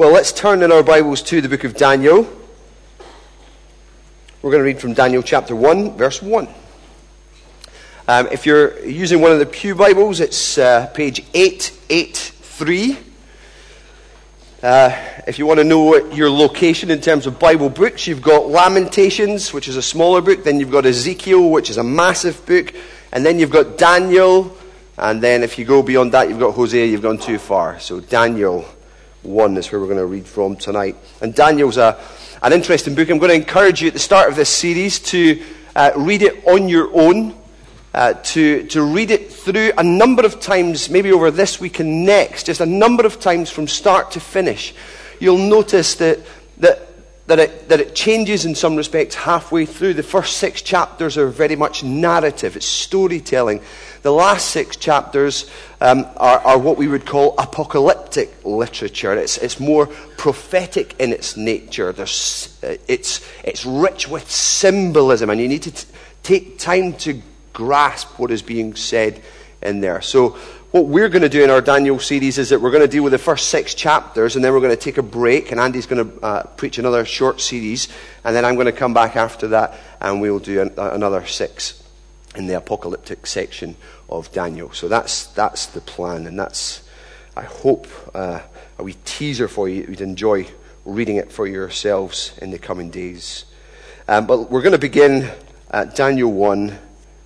Well, let's turn in our Bibles to the book of Daniel. We're going to read from Daniel chapter 1, verse 1. Um, if you're using one of the Pew Bibles, it's uh, page 883. Uh, if you want to know your location in terms of Bible books, you've got Lamentations, which is a smaller book, then you've got Ezekiel, which is a massive book, and then you've got Daniel, and then if you go beyond that, you've got Hosea, you've gone too far. So Daniel 1 is where we're going to read from tonight. And Daniel's a, an interesting book. I'm going to encourage you at the start of this series to uh, read it on your own, uh, to, to read it through a number of times, maybe over this week and next, just a number of times from start to finish. You'll notice that, that that it, that it changes in some respects halfway through. The first six chapters are very much narrative, it's storytelling. The last six chapters um, are, are, what we would call apocalyptic literature. It's, it's more prophetic in its nature. There's, uh, it's, it's rich with symbolism, and you need to t- take time to grasp what is being said in there. So, what we're going to do in our Daniel series is that we're going to deal with the first six chapters, and then we're going to take a break, and Andy's going to uh, preach another short series, and then I'm going to come back after that, and we'll do an, uh, another six in the apocalyptic section of Daniel. So that's, that's the plan, and that's, I hope, uh, a wee teaser for you. You'd enjoy reading it for yourselves in the coming days. Um, but we're going to begin at Daniel 1,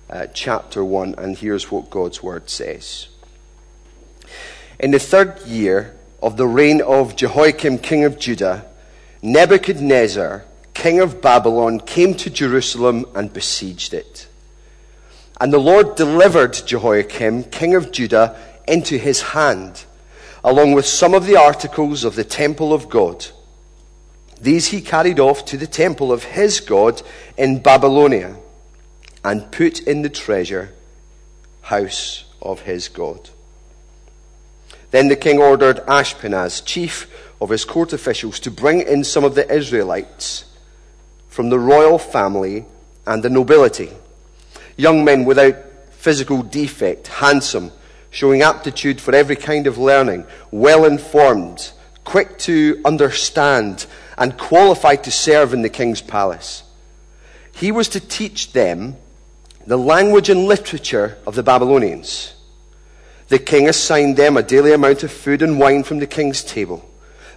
uh, chapter 1, and here's what God's word says. In the third year of the reign of Jehoiakim, king of Judah, Nebuchadnezzar, king of Babylon, came to Jerusalem and besieged it. And the Lord delivered Jehoiakim, king of Judah, into his hand, along with some of the articles of the temple of God. These he carried off to the temple of his God in Babylonia and put in the treasure house of his God. Then the king ordered Ashpenaz, chief of his court officials, to bring in some of the Israelites from the royal family and the nobility. Young men without physical defect, handsome, showing aptitude for every kind of learning, well informed, quick to understand, and qualified to serve in the king's palace. He was to teach them the language and literature of the Babylonians the king assigned them a daily amount of food and wine from the king's table.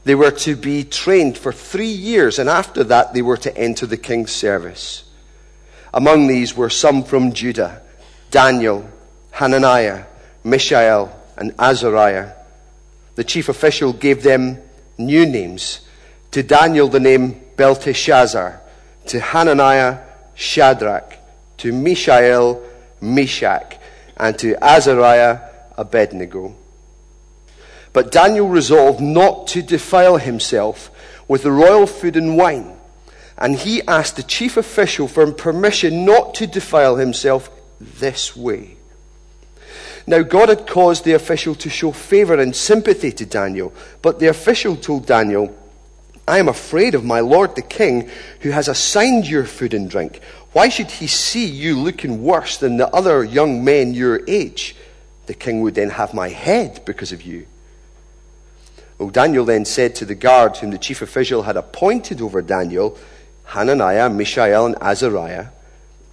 They were to be trained for three years, and after that, they were to enter the king's service. Among these were some from Judah Daniel, Hananiah, Mishael, and Azariah. The chief official gave them new names. To Daniel, the name Belteshazzar. To Hananiah, Shadrach. To Mishael, Meshach. And to Azariah, Abednego. But Daniel resolved not to defile himself with the royal food and wine, and he asked the chief official for permission not to defile himself this way. Now, God had caused the official to show favor and sympathy to Daniel, but the official told Daniel, I am afraid of my lord the king, who has assigned your food and drink. Why should he see you looking worse than the other young men your age? the king would then have my head because of you. Well, Daniel then said to the guard whom the chief official had appointed over Daniel, Hananiah, Mishael, and Azariah,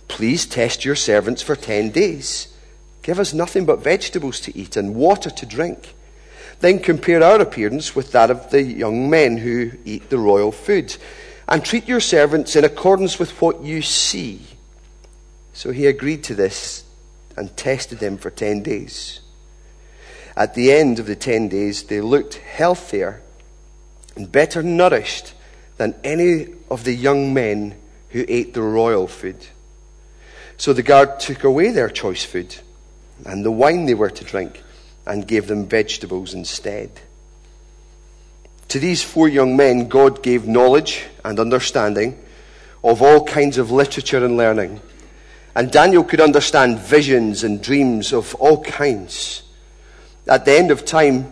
please test your servants for ten days. Give us nothing but vegetables to eat and water to drink. Then compare our appearance with that of the young men who eat the royal food, and treat your servants in accordance with what you see. So he agreed to this and tested them for 10 days. At the end of the 10 days, they looked healthier and better nourished than any of the young men who ate the royal food. So the guard took away their choice food and the wine they were to drink and gave them vegetables instead. To these four young men, God gave knowledge and understanding of all kinds of literature and learning. And Daniel could understand visions and dreams of all kinds. At the end of time,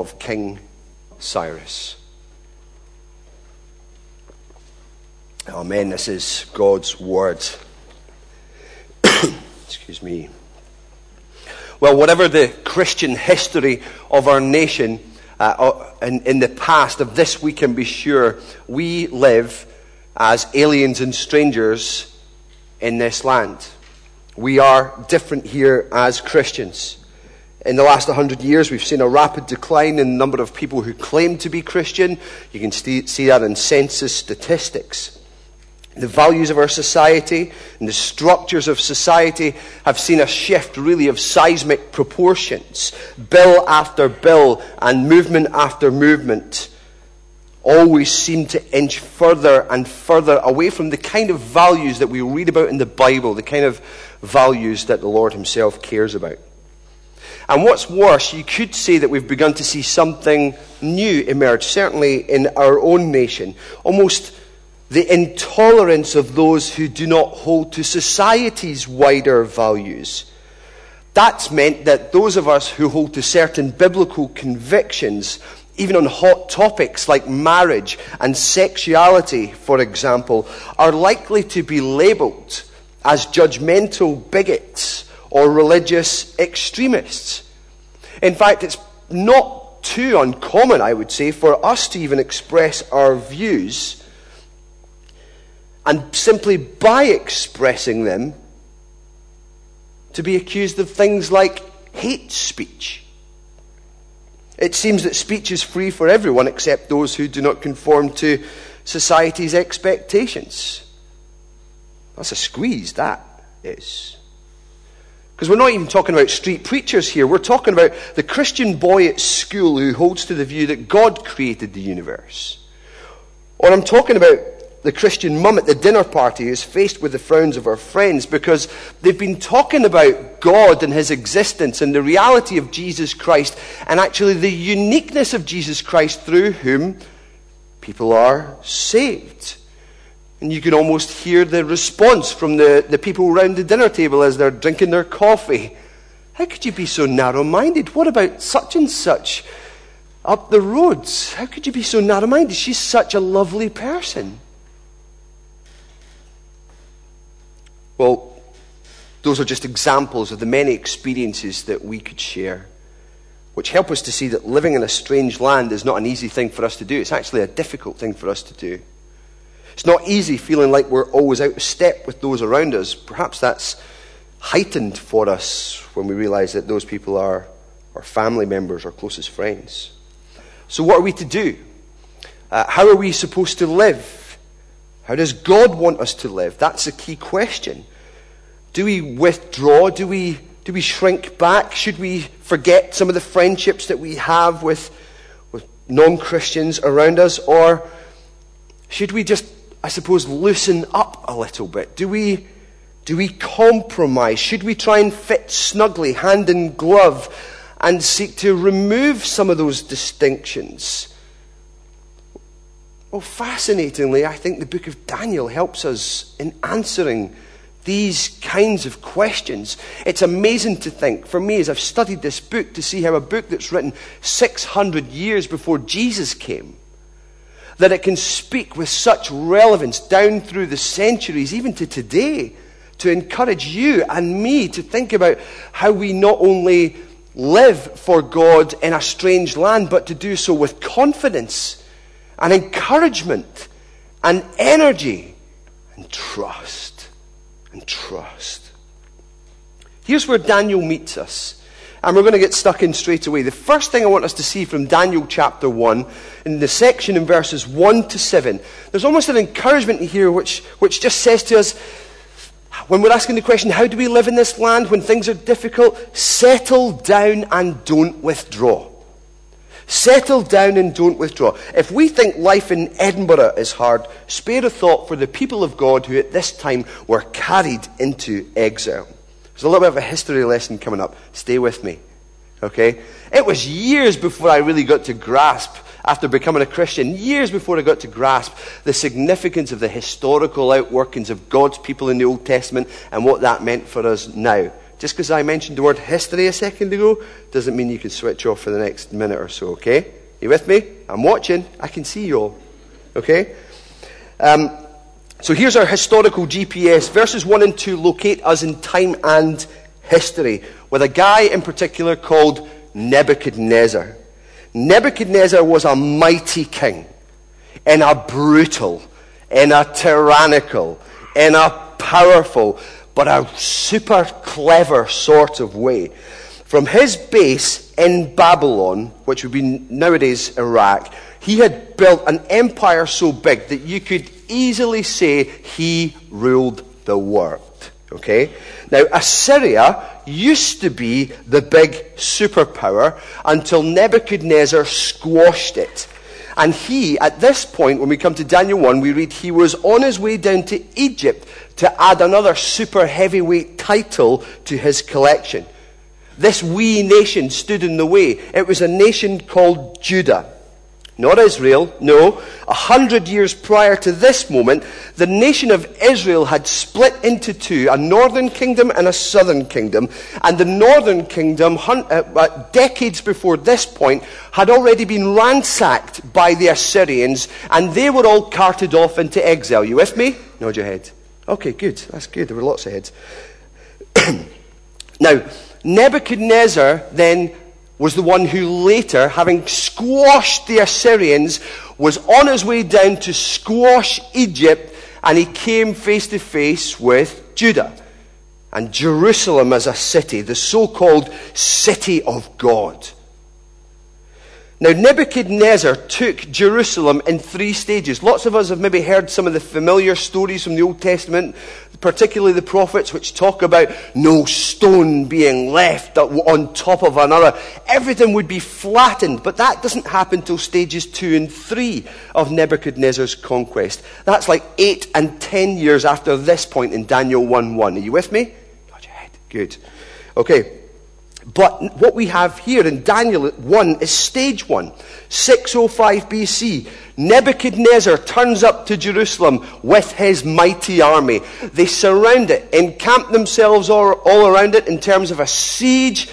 of King Cyrus. Amen. This is God's word. Excuse me. Well, whatever the Christian history of our nation uh, uh, in, in the past, of this we can be sure, we live as aliens and strangers in this land. We are different here as Christians. In the last 100 years, we've seen a rapid decline in the number of people who claim to be Christian. You can see that in census statistics. The values of our society and the structures of society have seen a shift really of seismic proportions. Bill after bill and movement after movement always seem to inch further and further away from the kind of values that we read about in the Bible, the kind of values that the Lord Himself cares about. And what's worse, you could say that we've begun to see something new emerge, certainly in our own nation. Almost the intolerance of those who do not hold to society's wider values. That's meant that those of us who hold to certain biblical convictions, even on hot topics like marriage and sexuality, for example, are likely to be labeled as judgmental bigots or religious extremists. In fact, it's not too uncommon, I would say, for us to even express our views and simply by expressing them, to be accused of things like hate speech. It seems that speech is free for everyone except those who do not conform to society's expectations. That's a squeeze, that is. Because we're not even talking about street preachers here. We're talking about the Christian boy at school who holds to the view that God created the universe. Or I'm talking about the Christian mum at the dinner party who's faced with the frowns of her friends because they've been talking about God and his existence and the reality of Jesus Christ and actually the uniqueness of Jesus Christ through whom people are saved. And you can almost hear the response from the, the people around the dinner table as they're drinking their coffee. How could you be so narrow minded? What about such and such up the roads? How could you be so narrow minded? She's such a lovely person. Well, those are just examples of the many experiences that we could share, which help us to see that living in a strange land is not an easy thing for us to do. It's actually a difficult thing for us to do. It's not easy feeling like we're always out of step with those around us. Perhaps that's heightened for us when we realize that those people are our family members, our closest friends. So, what are we to do? Uh, how are we supposed to live? How does God want us to live? That's a key question. Do we withdraw? Do we, do we shrink back? Should we forget some of the friendships that we have with, with non Christians around us? Or should we just, I suppose, loosen up a little bit? Do we, do we compromise? Should we try and fit snugly, hand in glove, and seek to remove some of those distinctions? Well, fascinatingly, I think the book of Daniel helps us in answering these kinds of questions. It's amazing to think, for me, as I've studied this book, to see how a book that's written 600 years before Jesus came, that it can speak with such relevance down through the centuries, even to today, to encourage you and me to think about how we not only live for God in a strange land, but to do so with confidence and encouragement and energy and trust and trust. Here's where Daniel meets us. And we're going to get stuck in straight away. The first thing I want us to see from Daniel chapter 1, in the section in verses 1 to 7, there's almost an encouragement here which, which just says to us, when we're asking the question, how do we live in this land when things are difficult? Settle down and don't withdraw. Settle down and don't withdraw. If we think life in Edinburgh is hard, spare a thought for the people of God who at this time were carried into exile. There's a little bit of a history lesson coming up. Stay with me. Okay? It was years before I really got to grasp, after becoming a Christian, years before I got to grasp the significance of the historical outworkings of God's people in the Old Testament and what that meant for us now. Just because I mentioned the word history a second ago doesn't mean you can switch off for the next minute or so, okay? You with me? I'm watching. I can see you all. Okay? Um, so here's our historical GPS. Verses 1 and 2 locate us in time and history with a guy in particular called Nebuchadnezzar. Nebuchadnezzar was a mighty king in a brutal, in a tyrannical, in a powerful, but a super clever sort of way. From his base in Babylon, which would be nowadays Iraq, he had built an empire so big that you could easily say he ruled the world. Okay? Now, Assyria used to be the big superpower until Nebuchadnezzar squashed it. And he, at this point, when we come to Daniel 1, we read he was on his way down to Egypt to add another super heavyweight title to his collection. This wee nation stood in the way. It was a nation called Judah. Not Israel, no. A hundred years prior to this moment, the nation of Israel had split into two, a northern kingdom and a southern kingdom. And the northern kingdom, uh, uh, decades before this point, had already been ransacked by the Assyrians, and they were all carted off into exile. You with me? Nod your head. Okay, good. That's good. There were lots of heads. now, Nebuchadnezzar then was the one who later, having squashed the Assyrians, was on his way down to squash Egypt, and he came face to face with Judah and Jerusalem as a city, the so called city of God. Now, Nebuchadnezzar took Jerusalem in three stages. Lots of us have maybe heard some of the familiar stories from the Old Testament, particularly the prophets, which talk about no stone being left on top of another. Everything would be flattened, but that doesn't happen till stages two and three of Nebuchadnezzar's conquest. That's like eight and ten years after this point in Daniel 1 1. Are you with me? Nod your head. Good. Okay. But what we have here in Daniel 1 is stage 1, 605 BC. Nebuchadnezzar turns up to Jerusalem with his mighty army. They surround it, encamp themselves all, all around it in terms of a siege.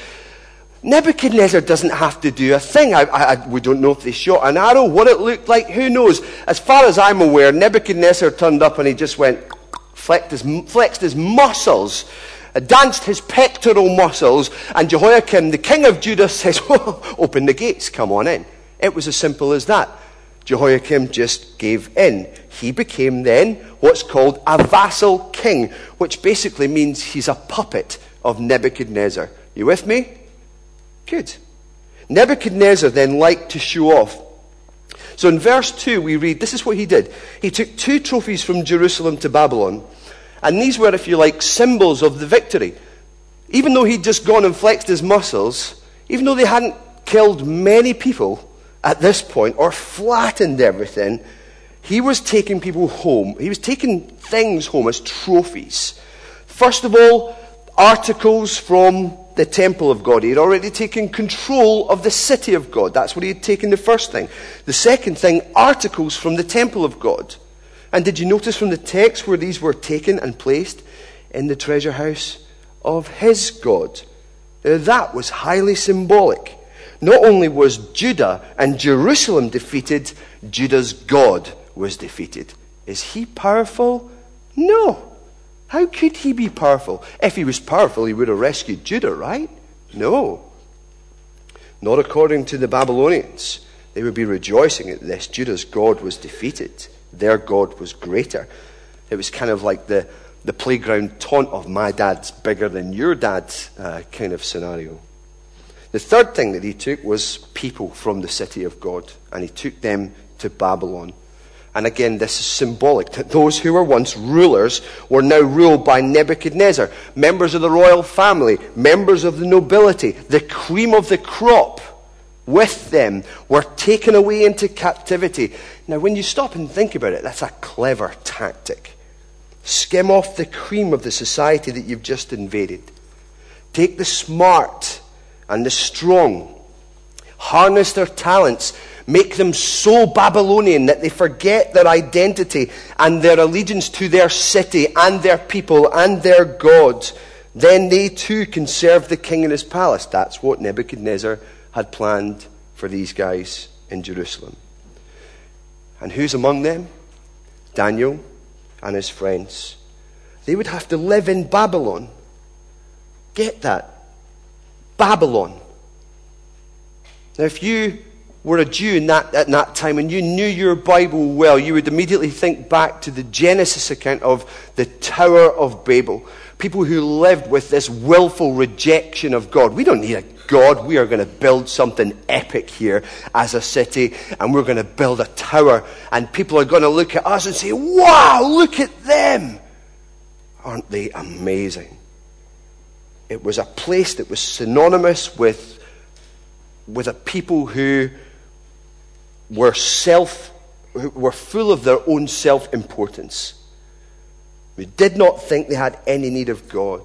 Nebuchadnezzar doesn't have to do a thing. I, I, we don't know if they shot an arrow, what it looked like, who knows. As far as I'm aware, Nebuchadnezzar turned up and he just went, flexed his, flexed his muscles danced his pectoral muscles, and Jehoiakim, the king of Judah, says, Open the gates, come on in. It was as simple as that. Jehoiakim just gave in. He became then what's called a vassal king, which basically means he's a puppet of Nebuchadnezzar. You with me? Good. Nebuchadnezzar then liked to show off. So in verse 2, we read this is what he did. He took two trophies from Jerusalem to Babylon and these were, if you like, symbols of the victory. Even though he'd just gone and flexed his muscles, even though they hadn't killed many people at this point or flattened everything, he was taking people home. He was taking things home as trophies. First of all, articles from the temple of God. He had already taken control of the city of God. That's what he had taken the first thing. The second thing, articles from the temple of God. And did you notice from the text where these were taken and placed? In the treasure house of his God. Now, that was highly symbolic. Not only was Judah and Jerusalem defeated, Judah's God was defeated. Is he powerful? No. How could he be powerful? If he was powerful, he would have rescued Judah, right? No. Not according to the Babylonians. They would be rejoicing at this. Judah's God was defeated. Their God was greater. It was kind of like the, the playground taunt of my dad's bigger than your dad's uh, kind of scenario. The third thing that he took was people from the city of God, and he took them to Babylon. And again, this is symbolic that those who were once rulers were now ruled by Nebuchadnezzar, members of the royal family, members of the nobility, the cream of the crop with them were taken away into captivity. Now, when you stop and think about it, that's a clever tactic. Skim off the cream of the society that you've just invaded. Take the smart and the strong. Harness their talents, make them so Babylonian that they forget their identity and their allegiance to their city and their people and their gods. Then they too can serve the king in his palace. That's what Nebuchadnezzar had planned for these guys in Jerusalem. And who's among them? Daniel and his friends. They would have to live in Babylon. Get that? Babylon. Now, if you were a Jew in that, at that time and you knew your Bible well, you would immediately think back to the Genesis account of the Tower of Babel. People who lived with this willful rejection of God. We don't need a God. We are going to build something epic here as a city, and we're going to build a tower, and people are going to look at us and say, Wow, look at them! Aren't they amazing? It was a place that was synonymous with, with a people who were self, who were full of their own self importance, who did not think they had any need of God.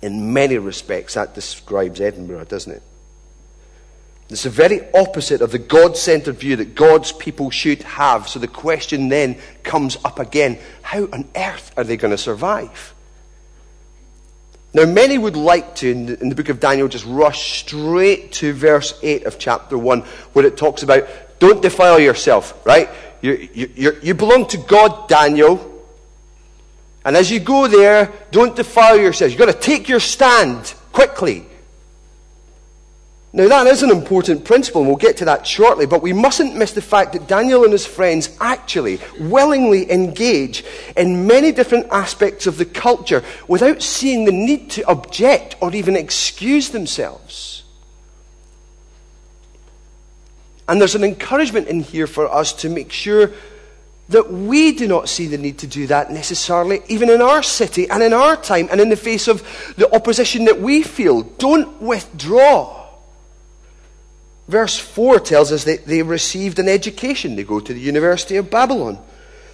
In many respects, that describes Edinburgh, doesn't it? It's the very opposite of the God centered view that God's people should have. So the question then comes up again how on earth are they going to survive? Now, many would like to, in the, in the, book of Daniel, just rush straight to verse 8 of chapter 1, where it talks about don't defile yourself, right? You, you, you belong to God, Daniel. And as you go there, don't defile yourselves. You've got to take your stand quickly. Now, that is an important principle, and we'll get to that shortly, but we mustn't miss the fact that Daniel and his friends actually willingly engage in many different aspects of the culture without seeing the need to object or even excuse themselves. And there's an encouragement in here for us to make sure that we do not see the need to do that necessarily, even in our city and in our time and in the face of the opposition that we feel. Don't withdraw. Verse 4 tells us that they received an education. They go to the University of Babylon.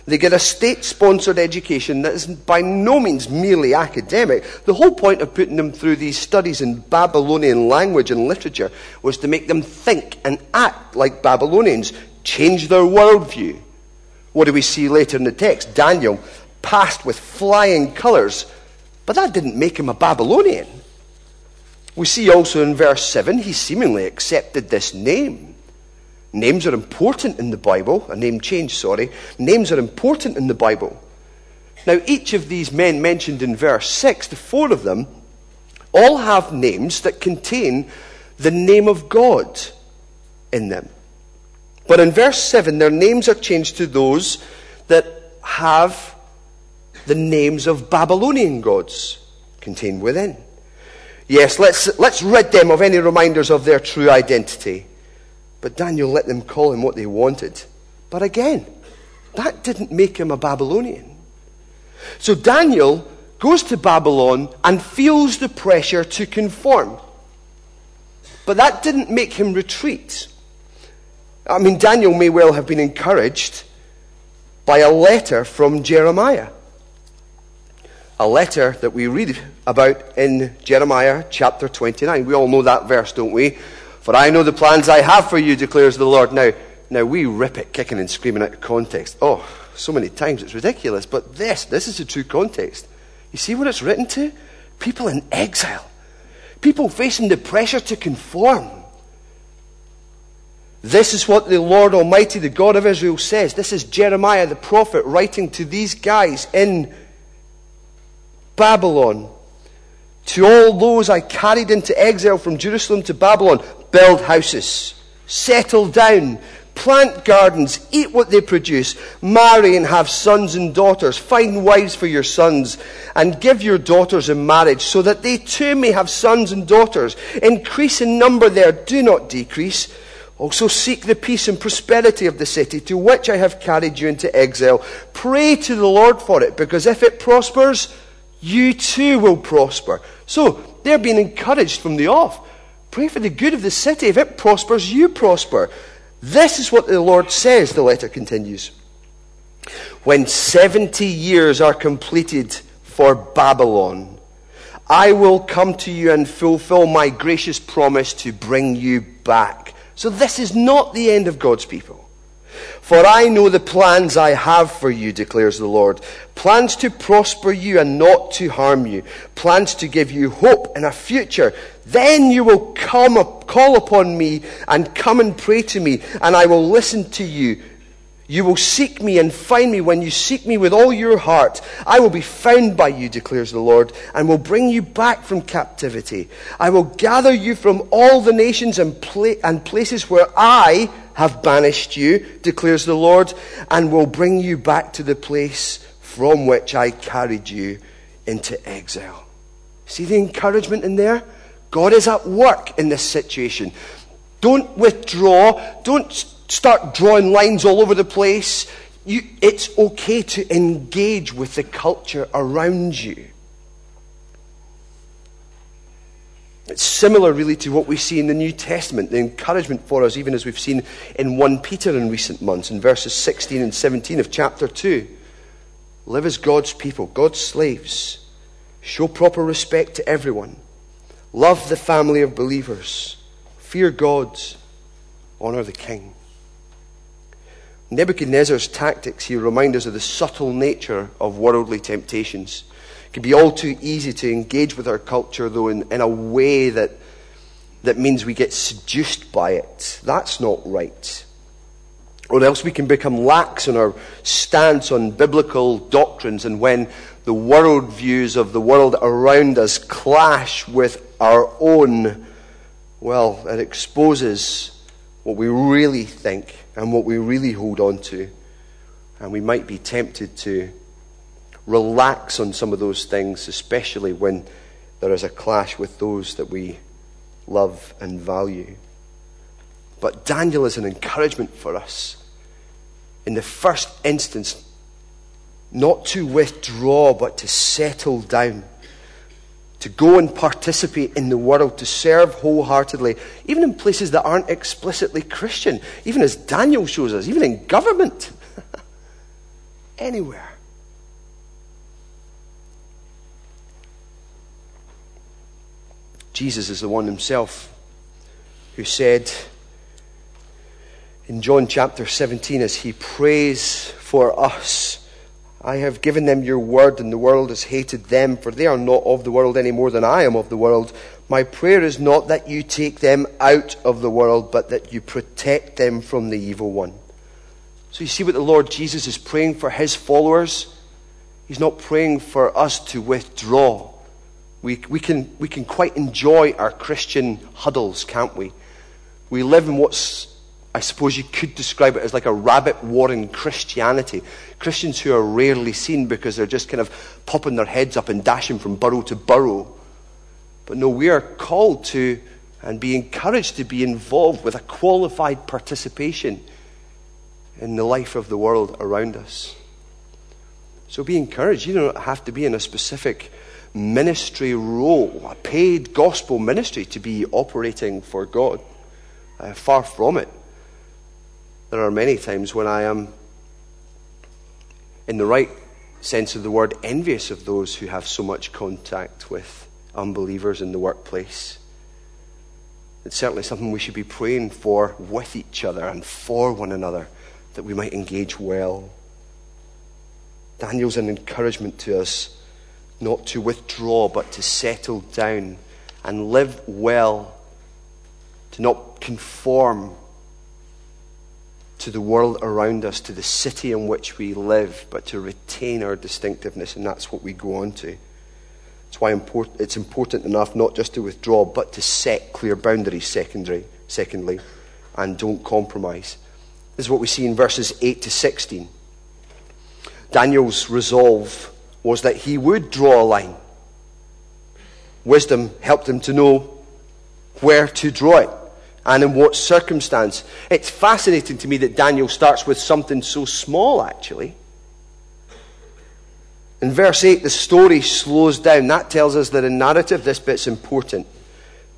They get a state sponsored education that is by no means merely academic. The whole point of putting them through these studies in Babylonian language and literature was to make them think and act like Babylonians, change their worldview. What do we see later in the text? Daniel passed with flying colours, but that didn't make him a Babylonian. We see also in verse 7, he seemingly accepted this name. Names are important in the Bible, a name change, sorry. Names are important in the Bible. Now, each of these men mentioned in verse 6, the four of them, all have names that contain the name of God in them. But in verse 7, their names are changed to those that have the names of Babylonian gods contained within. Yes, let's, let's rid them of any reminders of their true identity. But Daniel let them call him what they wanted. But again, that didn't make him a Babylonian. So Daniel goes to Babylon and feels the pressure to conform. But that didn't make him retreat. I mean, Daniel may well have been encouraged by a letter from Jeremiah a letter that we read about in Jeremiah chapter 29. We all know that verse, don't we? For I know the plans I have for you, declares the Lord. Now, now we rip it kicking and screaming out of context. Oh, so many times it's ridiculous. But this, this is the true context. You see what it's written to? People in exile. People facing the pressure to conform. This is what the Lord Almighty, the God of Israel, says. This is Jeremiah the prophet writing to these guys in Babylon. To all those I carried into exile from Jerusalem to Babylon, build houses, settle down, plant gardens, eat what they produce, marry and have sons and daughters, find wives for your sons, and give your daughters in marriage, so that they too may have sons and daughters. Increase in number there, do not decrease. Also seek the peace and prosperity of the city to which I have carried you into exile. Pray to the Lord for it, because if it prospers, you too will prosper. So they're being encouraged from the off. Pray for the good of the city. If it prospers, you prosper. This is what the Lord says, the letter continues. When 70 years are completed for Babylon, I will come to you and fulfill my gracious promise to bring you back. So this is not the end of God's people. For I know the plans I have for you, declares the Lord. Plans to prosper you and not to harm you. Plans to give you hope and a future. Then you will come up, call upon me and come and pray to me, and I will listen to you. You will seek me and find me when you seek me with all your heart. I will be found by you, declares the Lord, and will bring you back from captivity. I will gather you from all the nations and, pla- and places where I have banished you, declares the Lord, and will bring you back to the place from which I carried you into exile. See the encouragement in there? God is at work in this situation. Don't withdraw. Don't start drawing lines all over the place. You, it's okay to engage with the culture around you. It's similar, really, to what we see in the New Testament, the encouragement for us, even as we've seen in 1 Peter in recent months, in verses 16 and 17 of chapter 2. Live as God's people, God's slaves. Show proper respect to everyone. Love the family of believers. Fear God. Honor the king. Nebuchadnezzar's tactics here remind us of the subtle nature of worldly temptations. It can be all too easy to engage with our culture, though, in, in a way that, that means we get seduced by it. That's not right. Or else we can become lax in our stance on biblical doctrines, and when the world views of the world around us clash with our own, well, it exposes what we really think and what we really hold on to. And we might be tempted to relax on some of those things, especially when there is a clash with those that we love and value. But Daniel is an encouragement for us. In the first instance, not to withdraw, but to settle down to go and participate in the world, to serve wholeheartedly, even in places that aren't explicitly Christian, even as Daniel shows us, even in government, anywhere. Jesus is the one himself who said in John chapter 17, as he prays for us, I have given them your word, and the world has hated them, for they are not of the world any more than I am of the world. My prayer is not that you take them out of the world, but that you protect them from the evil one. So you see what the Lord Jesus is praying for his followers? He's not praying for us to withdraw. We, we, can, we can quite enjoy our Christian huddles, can't we? We live in what's I suppose you could describe it as like a rabbit warren Christianity. Christians who are rarely seen because they're just kind of popping their heads up and dashing from burrow to burrow. But no, we are called to and be encouraged to be involved with a qualified participation in the life of the world around us. So be encouraged. You don't have to be in a specific ministry role, a paid gospel ministry to be operating for God. Uh, far from it. There are many times when I am, in the right sense of the word, envious of those who have so much contact with unbelievers in the workplace. It's certainly something we should be praying for with each other and for one another, that we might engage well. Daniel's an encouragement to us not to withdraw, but to settle down and live well, to not conform to the world around us, to the city in which we live, but to retain our distinctiveness, and that's what we go on to. That's why it's important enough not just to withdraw, but to set clear boundaries, secondary, secondly, and don't compromise. This is what we see in verses 8 to 16. Daniel's resolve was that he would draw a line. Wisdom helped him to know where to draw it and in what circumstance. It's fascinating to me that Daniel starts with something so small, actually. In verse 8, the story slows down. That tells us that in narrative, this bit's important.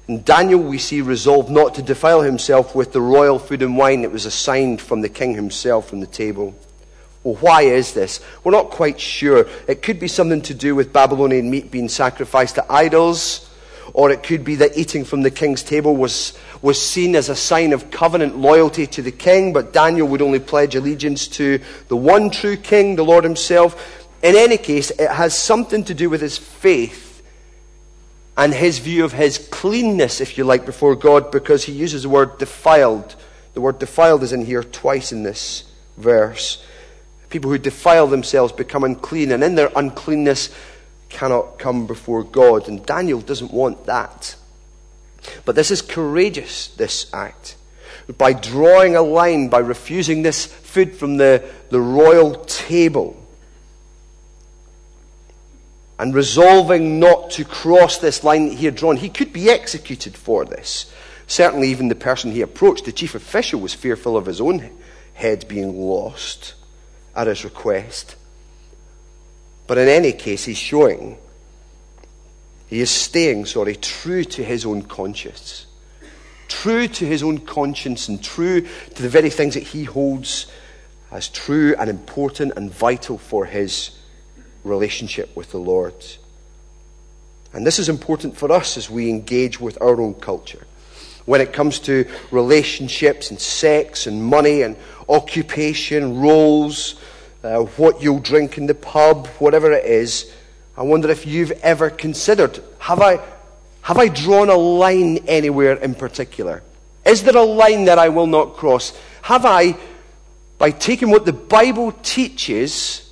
In Daniel, we see resolved not to defile himself with the royal food and wine that was assigned from the king himself from the table. Well, why is this? We're not quite sure. It could be something to do with Babylonian meat being sacrificed to idols, or it could be that eating from the king's table was, was seen as a sign of covenant loyalty to the king, but Daniel would only pledge allegiance to the one true king, the Lord himself. In any case, it has something to do with his faith and his view of his cleanness, if you like, before God, because he uses the word defiled. The word defiled is in here twice in this verse. People who defile themselves become unclean, and in their uncleanness cannot come before God. And Daniel doesn't want that. But this is courageous, this act. By drawing a line, by refusing this food from the, the royal table, and resolving not to cross this line that he had drawn, he could be executed for this. Certainly, even the person he approached, the chief official, was fearful of his own head being lost at his request. But in any case, he's showing, he is staying, sorry, true to his own conscience. True to his own conscience and true to the very things that he holds as true and important and vital for his relationship with the Lord. And this is important for us as we engage with our own culture. When it comes to relationships and sex and money and occupation, roles, uh, what you'll drink in the pub, whatever it is. I wonder if you've ever considered have I, have I drawn a line anywhere in particular? Is there a line that I will not cross? Have I, by taking what the Bible teaches,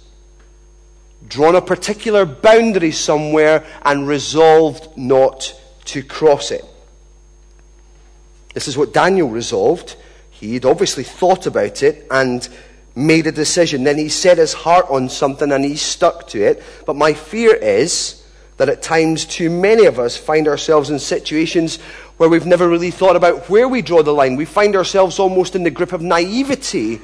drawn a particular boundary somewhere and resolved not to cross it? This is what Daniel resolved. He'd obviously thought about it and made a decision. Then he set his heart on something and he stuck to it. But my fear is that at times too many of us find ourselves in situations where we've never really thought about where we draw the line. We find ourselves almost in the grip of naivety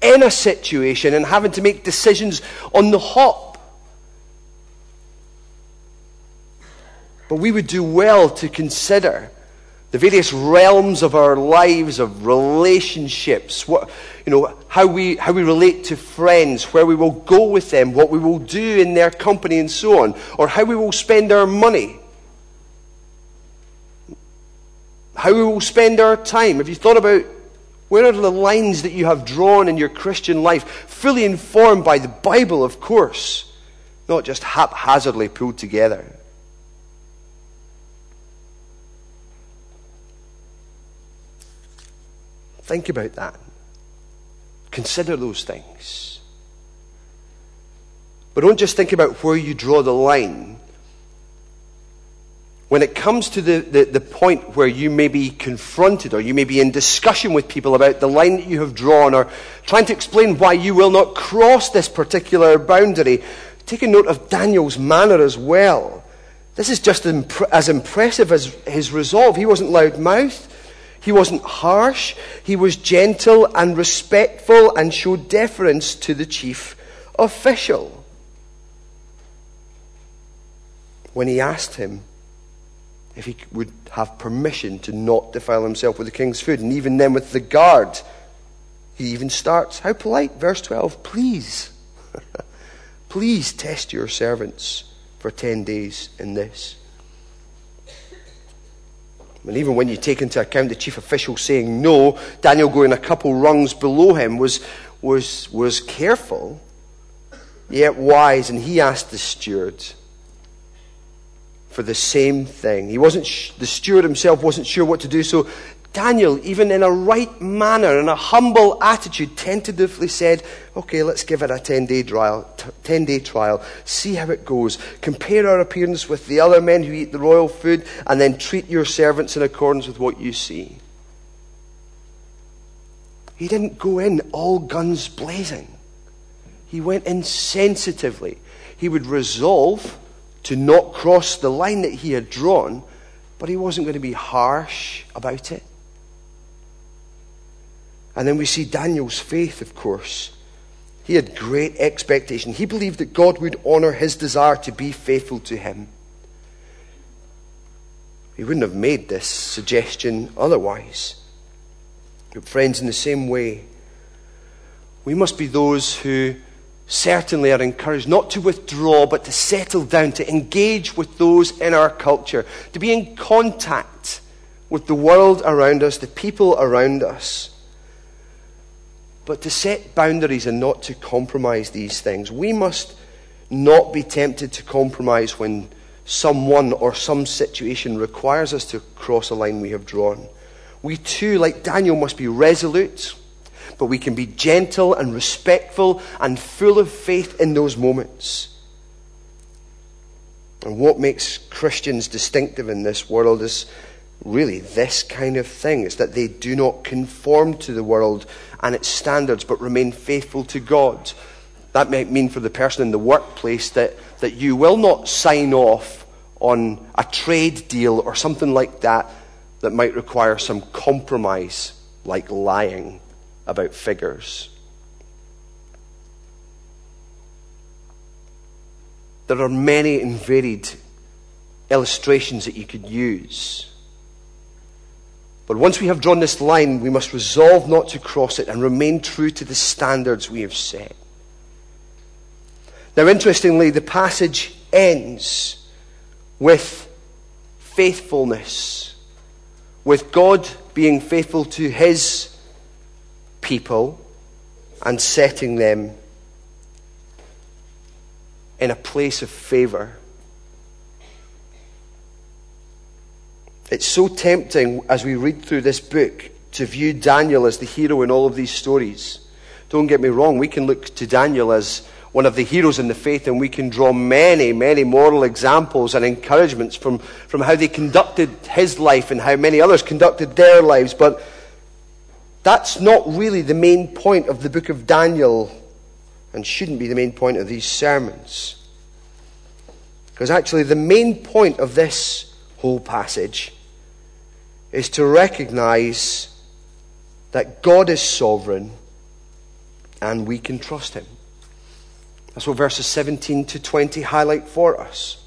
in a situation and having to make decisions on the hop. But we would do well to consider the various realms of our lives, of relationships, what, you know, how, we, how we relate to friends, where we will go with them, what we will do in their company, and so on, or how we will spend our money, how we will spend our time. Have you thought about where are the lines that you have drawn in your Christian life, fully informed by the Bible, of course, not just haphazardly pulled together? Think about that. Consider those things. But don't just think about where you draw the line. When it comes to the, the, the, point where you may be confronted or you may be in discussion with people about the line that you have drawn or trying to explain why you will not cross this particular boundary, take a note of Daniel's manner as well. This is just as impressive as his resolve. He wasn't loud mouthed. He wasn't harsh. He was gentle and respectful and showed deference to the chief official. When he asked him if he would have permission to not defile himself with the king's food, and even then with the guard, he even starts, how polite, verse 12, please, please test your servants for 10 days in this. And even when you take into account the chief official saying no, Daniel going a couple rungs below him was, was, was careful, yet wise, and he asked the steward for the same thing. He wasn't, sh- the steward himself wasn't sure what to do, so Daniel, even in a right manner, in a humble attitude, tentatively said, Okay, let's give it a 10 day trial, 10 day trial, see how it goes. Compare our appearance with the other men who eat the royal food, and then treat your servants in accordance with what you see. He didn't go in all guns blazing, he went in sensitively. He would resolve to not cross the line that he had drawn, but he wasn't going to be harsh about it. And then we see Daniel's faith, of course. He had great expectation. He believed that God would honor his desire to be faithful to him. He wouldn't have made this suggestion otherwise. But, friends, in the same way, we must be those who certainly are encouraged not to withdraw, but to settle down, to engage with those in our culture, to be in contact with the world around us, the people around us. But to set boundaries and not to compromise these things. We must not be tempted to compromise when someone or some situation requires us to cross a line we have drawn. We too, like Daniel, must be resolute but we can be gentle and respectful and full of faith in those moments. And what makes Christians distinctive in this world is really this kind of thing it's that they do not conform to the world and its standards, but remain faithful to God. That might mean for the person in the workplace that, that you will not sign off on a trade deal or something like that that might require some compromise, like lying about figures. There are many and varied illustrations that you could use. But once we have drawn this line, we must resolve not to cross it and remain true to the standards we have set. Now, interestingly, the passage ends with faithfulness, with God being faithful to his people and setting them in a place of favor. It's so tempting as we read through this book to view Daniel as the hero in all of these stories. Don't get me wrong, we can look to Daniel as one of the heroes in the faith, and we can draw many, many moral examples and encouragements from, from how they conducted his life and how many others conducted their lives. But that's not really the main point of the book of Daniel and shouldn't be the main point of these sermons. Because actually, the main point of this whole passage is to recognize that God is sovereign and we can trust Him. That's what verses 17 to 20 highlight for us.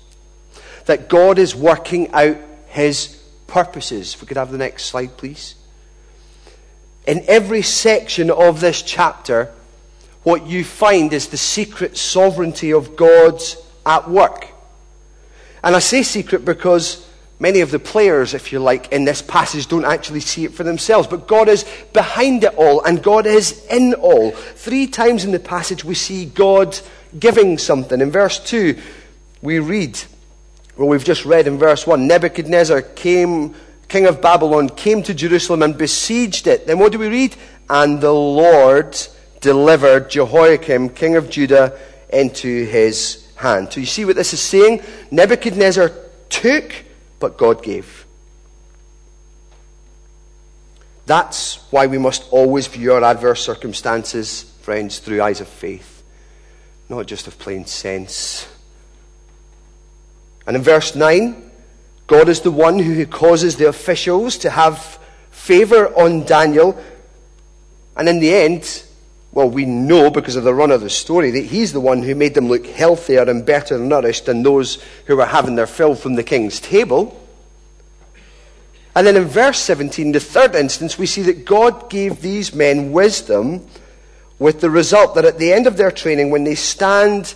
That God is working out His purposes. If we could have the next slide, please in every section of this chapter, what you find is the secret sovereignty of God's at work. And I say secret because many of the players, if you like, in this passage don't actually see it for themselves. But God is behind it all, and God is in all. Three times in the passage we see God giving something. In verse 2, we read, well, we've just read in verse 1 Nebuchadnezzar came king of Babylon, came to Jerusalem and besieged it. Then what do we read? And the Lord delivered Jehoiakim, king of Judah, into his hand. So you see what this is saying? Nebuchadnezzar took, but God gave. That's why we must always view our adverse circumstances, friends, through eyes of faith, not just of plain sense. And in verse 9, God is the one who causes the officials to have favor on Daniel. And in the end, well, we know because of the run of the story that he's the one who made them look healthier and better nourished than those who were having their fill from the king's table. And then in verse 17, the third instance, we see that God gave these men wisdom with the result that at the end of their training, when they stand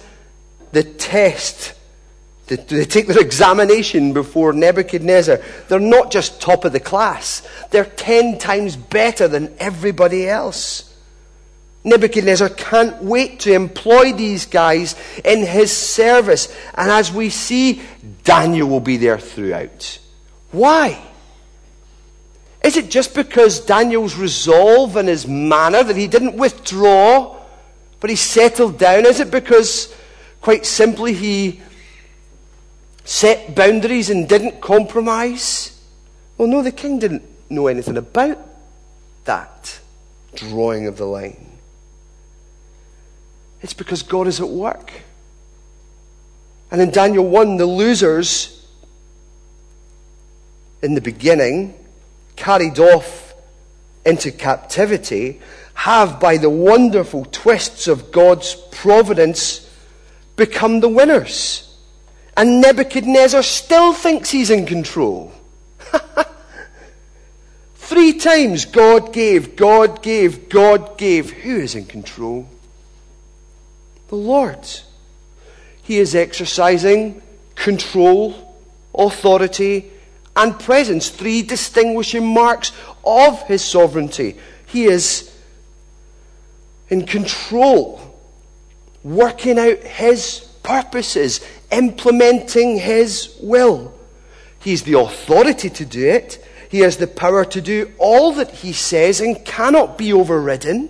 the test they, take their examination before Nebuchadnezzar. They're not just top of the class, they're ten times better than everybody else. Nebuchadnezzar can't wait to employ these guys in his service. And as we see, Daniel will be there throughout. Why? Is it just because Daniel's resolve and his manner that he didn't withdraw, but he settled down? Is it because, quite simply, he set boundaries and didn't compromise? Well, no, the king didn't know anything about that drawing of the line. It's because God is at work. And in Daniel 1, the losers in the beginning, carried off into captivity, have, by the wonderful twists of God's providence, become the winners. And Nebuchadnezzar still thinks he's in control. Three times God gave, God gave, God gave. Who is in control? The Lord. He is exercising control, authority, and presence. Three distinguishing marks of his sovereignty. He is in control, working out his purposes, implementing his will. He's the authority to do it. He has the power to do all that he says and cannot be overridden.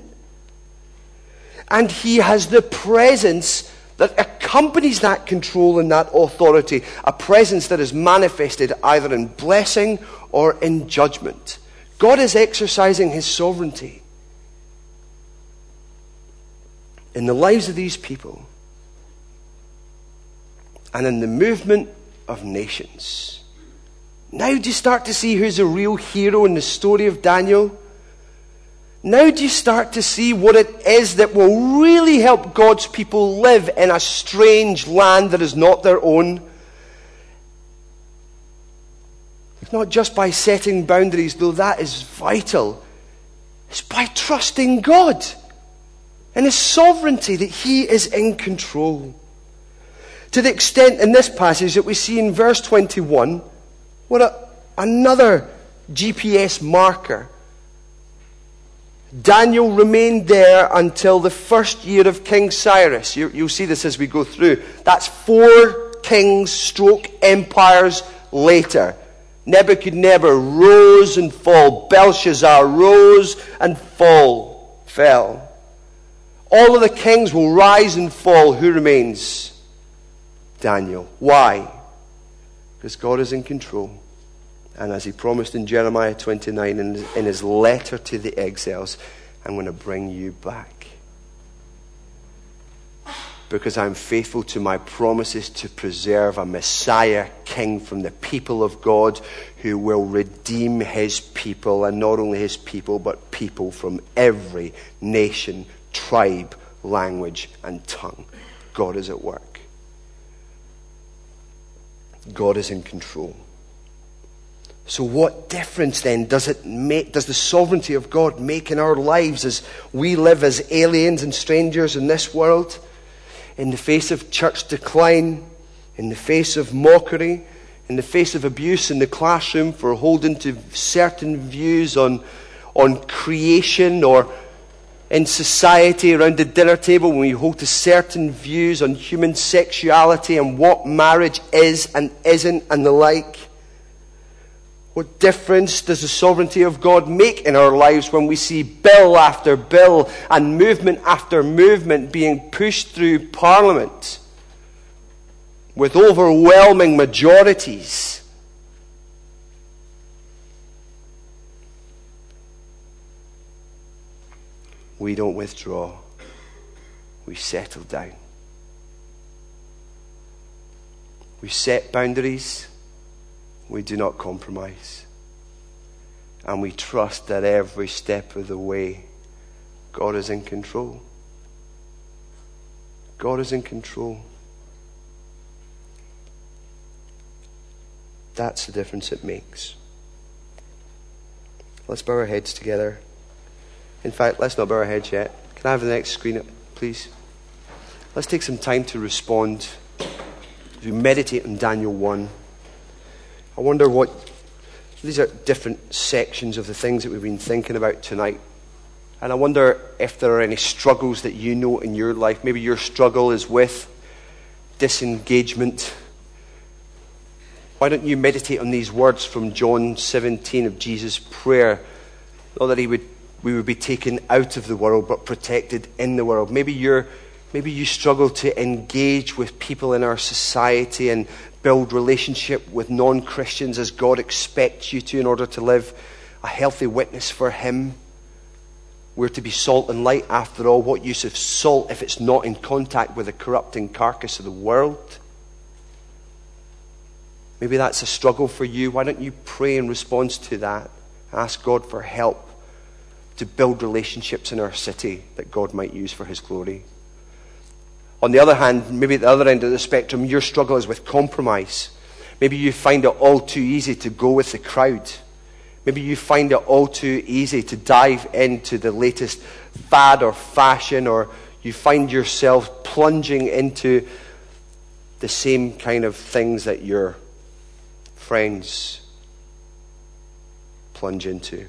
And he has the presence that accompanies that control and that authority, a presence that is manifested either in blessing or in judgment. God is exercising his sovereignty in the lives of these people and in the movement of nations. Now do you start to see who's a real hero in the story of Daniel? Now do you start to see what it is that will really help God's people live in a strange land that is not their own? It's not just by setting boundaries, though that is vital. It's by trusting God and His sovereignty that He is in control. To the extent in this passage that we see in verse 21 what a, another GPS marker. Daniel remained there until the first year of King Cyrus. You, will see this as we go through. That's four kings stroke empires later. Nebuchadnezzar rose and fell. Belshazzar rose and fall, fell. All of the kings will rise and fall. Who remains? Daniel. Why? because God is in control. And as he promised in Jeremiah 29, in, in his letter to the exiles, I'm going to bring you back. Because I'm faithful to my promises to preserve a Messiah king from the people of God who will redeem his people, and not only his people, but people from every nation, tribe, language, and tongue. God is at work. God is in control. So, what difference then does it make? Does the sovereignty of God make in our lives as we live as aliens and strangers in this world? In the face of church decline, in the face of mockery, in the face of abuse in the classroom for holding to certain views on, on creation or in society around the dinner table when we hold to certain views on human sexuality and what marriage is and isn't and the like? What difference does the sovereignty of God make in our lives when we see bill after bill and movement after movement being pushed through Parliament with overwhelming majorities? we don't withdraw, we settle down. We set boundaries, we do not compromise. And we trust that every step of the way, God is in control. God is in control. That's the difference it makes. Let's bow our heads together. In fact, let's not bow our heads yet. Can I have the next screen please? Let's take some time to respond we meditate on Daniel 1. I wonder what. These are different sections of the things that we've been thinking about tonight. And I wonder if there are any struggles that you know in your life. Maybe your struggle is with disengagement. Why don't you meditate on these words from John 17 of Jesus' prayer? Not that he would we would be taken out of the world but protected in the world. Maybe you're maybe you struggle to engage with people in our society and build relationship with non-Christians as God expects you to in order to live a healthy witness for him. We're to be salt and light after all. What use of salt if it's not in contact with the corrupting carcass of the world? Maybe that's a struggle for you. Why don't you pray in response to that? Ask God for help to build relationships in our city that God might use for His glory. On the other hand, maybe at the other end of the spectrum, your struggle is with compromise. Maybe you find it all too easy to go with the crowd. Maybe you find it all too easy to dive into the latest fad or fashion, or you find yourself plunging into the same kind of things that your friends plunge into.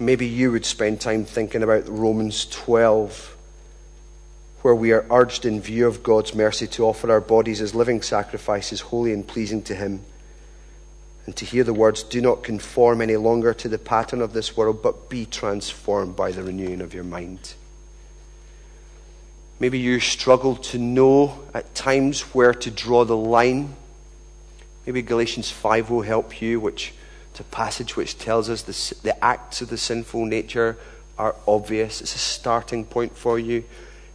Maybe you would spend time thinking about Romans 12, where we are urged, in view of God's mercy, to offer our bodies as living sacrifices, holy and pleasing to Him and to hear the words, Do not conform any longer to the pattern of this world, but be transformed by the renewing of your mind. Maybe you struggle to know at times where to draw the line. Maybe Galatians 5 will help you, which is a passage which tells us the, the acts of the sinful nature are obvious. It's a starting point for you.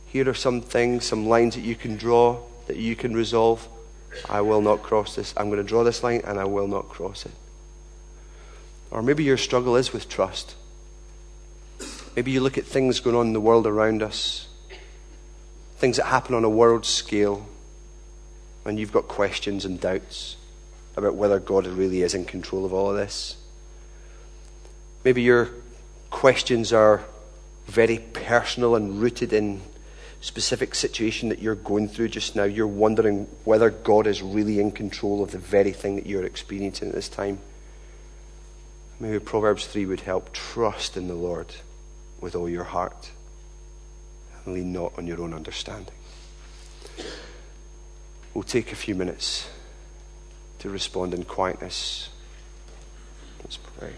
Here are some things, some lines that you can draw, that you can resolve. I will not cross this. I'm going to draw this line and I will not cross it. Or maybe your struggle is with trust. Maybe you look at things going on in the world around us, things that happen on a world scale, and you've got questions and doubts about whether God really is in control of all of this. Maybe your questions are very personal and rooted in specific situation that you're going through just now, you're wondering whether God is really in control of the very thing that you're experiencing at this time. Maybe Proverbs 3 would help. Trust in the Lord with all your heart and lean not on your own understanding. We'll take a few minutes to respond in quietness. Let's pray.